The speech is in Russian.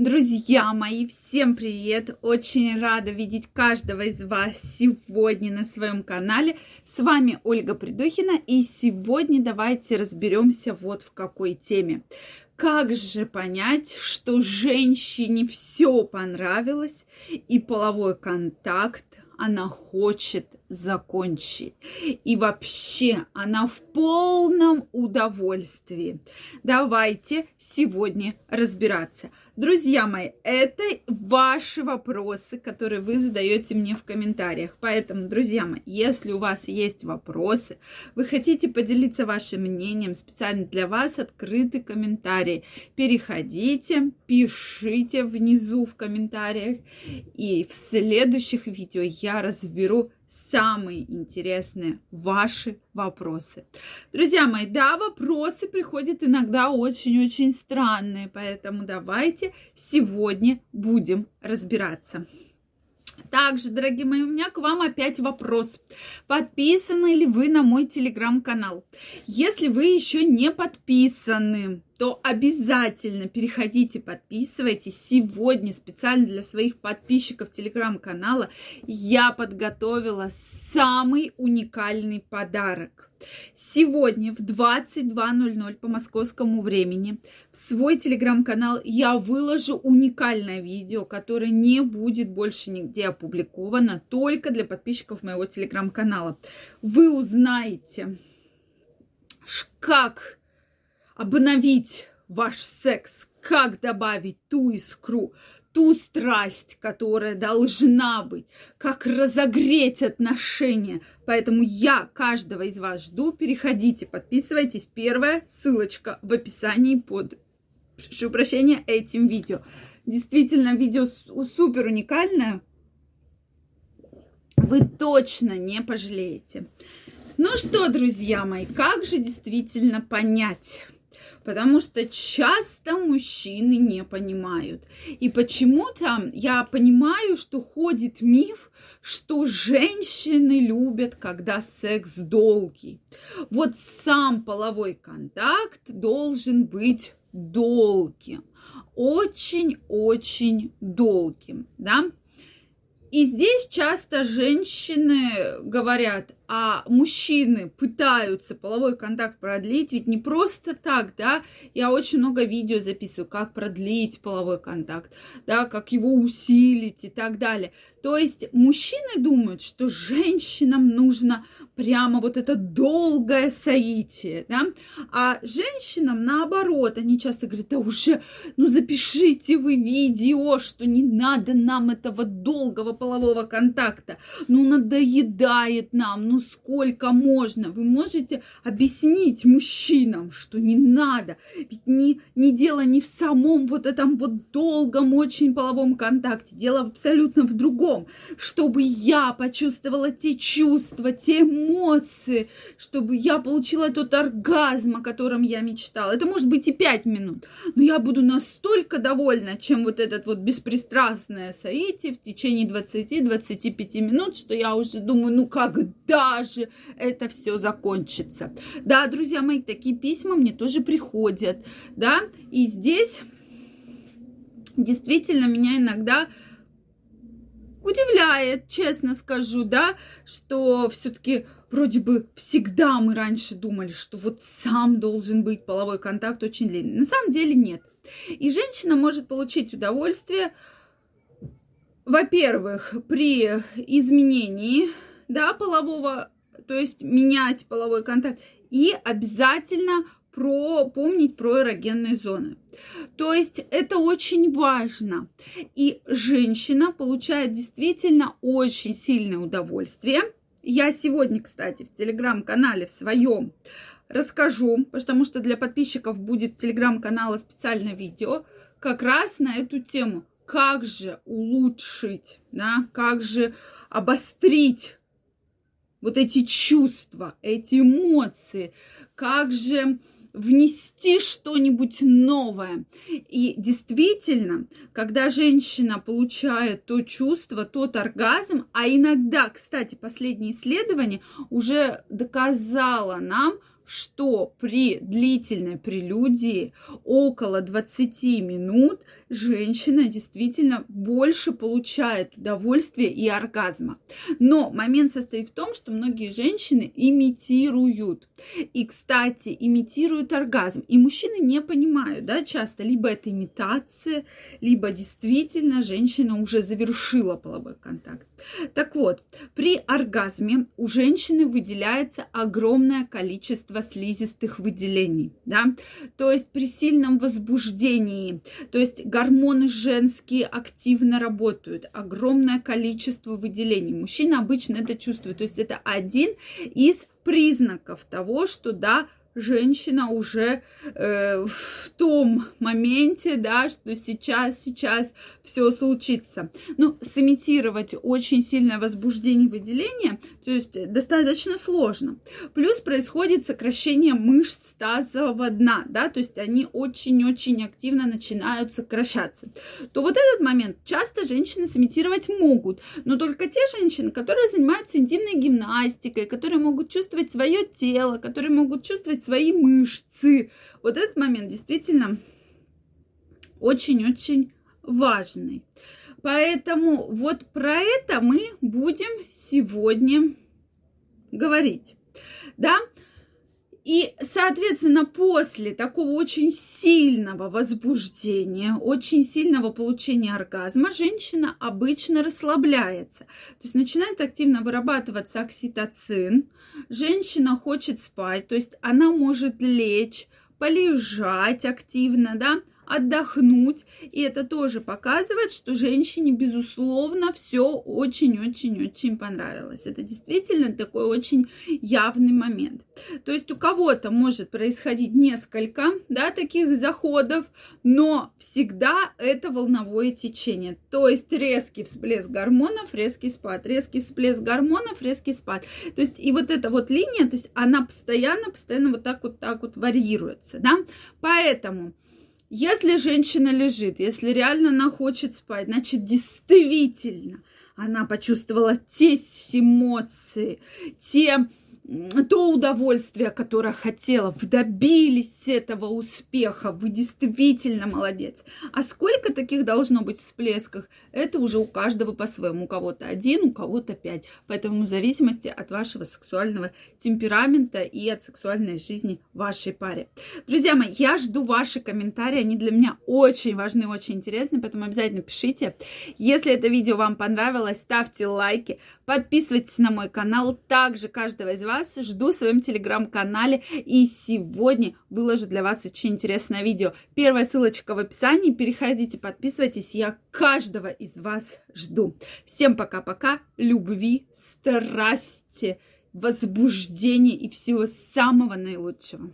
Друзья мои, всем привет! Очень рада видеть каждого из вас сегодня на своем канале. С вами Ольга Придухина, и сегодня давайте разберемся вот в какой теме. Как же понять, что женщине все понравилось и половой контакт она хочет закончить. И вообще она в полном удовольствии. Давайте сегодня разбираться. Друзья мои, это ваши вопросы, которые вы задаете мне в комментариях. Поэтому, друзья мои, если у вас есть вопросы, вы хотите поделиться вашим мнением, специально для вас открыты комментарии. Переходите, пишите внизу в комментариях. И в следующих видео я разберу самые интересные ваши вопросы. Друзья мои, да, вопросы приходят иногда очень-очень странные, поэтому давайте сегодня будем разбираться. Также, дорогие мои, у меня к вам опять вопрос. Подписаны ли вы на мой телеграм-канал? Если вы еще не подписаны, то обязательно переходите, подписывайтесь. Сегодня специально для своих подписчиков телеграм-канала я подготовила самый уникальный подарок. Сегодня в 22.00 по московскому времени в свой телеграм-канал я выложу уникальное видео, которое не будет больше нигде опубликовано, только для подписчиков моего телеграм-канала. Вы узнаете, как обновить ваш секс, как добавить ту искру, ту страсть, которая должна быть, как разогреть отношения. Поэтому я каждого из вас жду. Переходите, подписывайтесь. Первая ссылочка в описании под, прошу прощения, этим видео. Действительно, видео супер уникальное. Вы точно не пожалеете. Ну что, друзья мои, как же действительно понять? Потому что часто мужчины не понимают. И почему-то я понимаю, что ходит миф, что женщины любят, когда секс долгий. Вот сам половой контакт должен быть долгим, очень-очень долгим, да. И здесь часто женщины говорят, а мужчины пытаются половой контакт продлить, ведь не просто так, да, я очень много видео записываю, как продлить половой контакт, да, как его усилить и так далее. То есть мужчины думают, что женщинам нужно прямо вот это долгое соитие, да, а женщинам наоборот, они часто говорят, да уже, ну запишите вы видео, что не надо нам этого долгого полового контакта, ну надоедает нам, ну сколько можно, вы можете объяснить мужчинам, что не надо, ведь не, не дело не в самом вот этом вот долгом очень половом контакте, дело абсолютно в другом, чтобы я почувствовала те чувства, те эмоции, чтобы я получила тот оргазм, о котором я мечтала. Это может быть и пять минут, но я буду настолько довольна, чем вот этот вот беспристрастное соитие в течение 20-25 минут, что я уже думаю, ну когда же это все закончится. Да, друзья мои, такие письма мне тоже приходят, да, и здесь действительно меня иногда удивляет, честно скажу, да, что все-таки вроде бы всегда мы раньше думали, что вот сам должен быть половой контакт очень длинный. На самом деле нет. И женщина может получить удовольствие, во-первых, при изменении да, полового, то есть менять половой контакт, и обязательно про, помнить про эрогенные зоны. То есть это очень важно. И женщина получает действительно очень сильное удовольствие. Я сегодня, кстати, в телеграм-канале в своем расскажу, потому что для подписчиков будет телеграм-канала специальное видео как раз на эту тему. Как же улучшить, да, как же обострить вот эти чувства, эти эмоции, как же внести что-нибудь новое. И действительно, когда женщина получает то чувство, тот оргазм, а иногда, кстати, последнее исследование уже доказало нам, что при длительной прелюдии около 20 минут женщина действительно больше получает удовольствия и оргазма. Но момент состоит в том, что многие женщины имитируют. И, кстати, имитируют оргазм. И мужчины не понимают, да, часто либо это имитация, либо действительно женщина уже завершила половой контакт. Так вот, при оргазме у женщины выделяется огромное количество слизистых выделений, да, то есть при сильном возбуждении, то есть гормоны женские активно работают, огромное количество выделений. Мужчина обычно это чувствует, то есть это один из признаков того, что да, женщина уже э, в том моменте, да, что сейчас, сейчас все случится. Ну, сымитировать очень сильное возбуждение выделения, то есть достаточно сложно. Плюс происходит сокращение мышц тазового дна, да, то есть они очень-очень активно начинают сокращаться. То вот этот момент часто женщины сымитировать могут, но только те женщины, которые занимаются интимной гимнастикой, которые могут чувствовать свое тело, которые могут чувствовать свои мышцы. Вот этот момент действительно очень-очень важный. Поэтому вот про это мы будем сегодня говорить. Да? Соответственно, после такого очень сильного возбуждения, очень сильного получения оргазма, женщина обычно расслабляется. То есть начинает активно вырабатываться окситоцин, женщина хочет спать, то есть она может лечь, полежать активно, да, отдохнуть. И это тоже показывает, что женщине, безусловно, все очень-очень-очень понравилось. Это действительно такой очень явный момент. То есть у кого-то может происходить несколько да, таких заходов, но всегда это волновое течение. То есть резкий всплеск гормонов, резкий спад, резкий всплеск гормонов, резкий спад. То есть и вот эта вот линия, то есть она постоянно, постоянно вот так вот так вот варьируется, да. Поэтому если женщина лежит, если реально она хочет спать, значит, действительно она почувствовала те эмоции, те то удовольствие, которое хотела, вы добились этого успеха, вы действительно молодец. А сколько таких должно быть всплесков, это уже у каждого по-своему. У кого-то один, у кого-то пять. Поэтому в зависимости от вашего сексуального темперамента и от сексуальной жизни вашей паре. Друзья мои, я жду ваши комментарии, они для меня очень важны, очень интересны, поэтому обязательно пишите. Если это видео вам понравилось, ставьте лайки, подписывайтесь на мой канал. Также каждого из вас вас жду в своем телеграм-канале. И сегодня выложу для вас очень интересное видео. Первая ссылочка в описании. Переходите, подписывайтесь. Я каждого из вас жду. Всем пока-пока. Любви, страсти, возбуждения и всего самого наилучшего.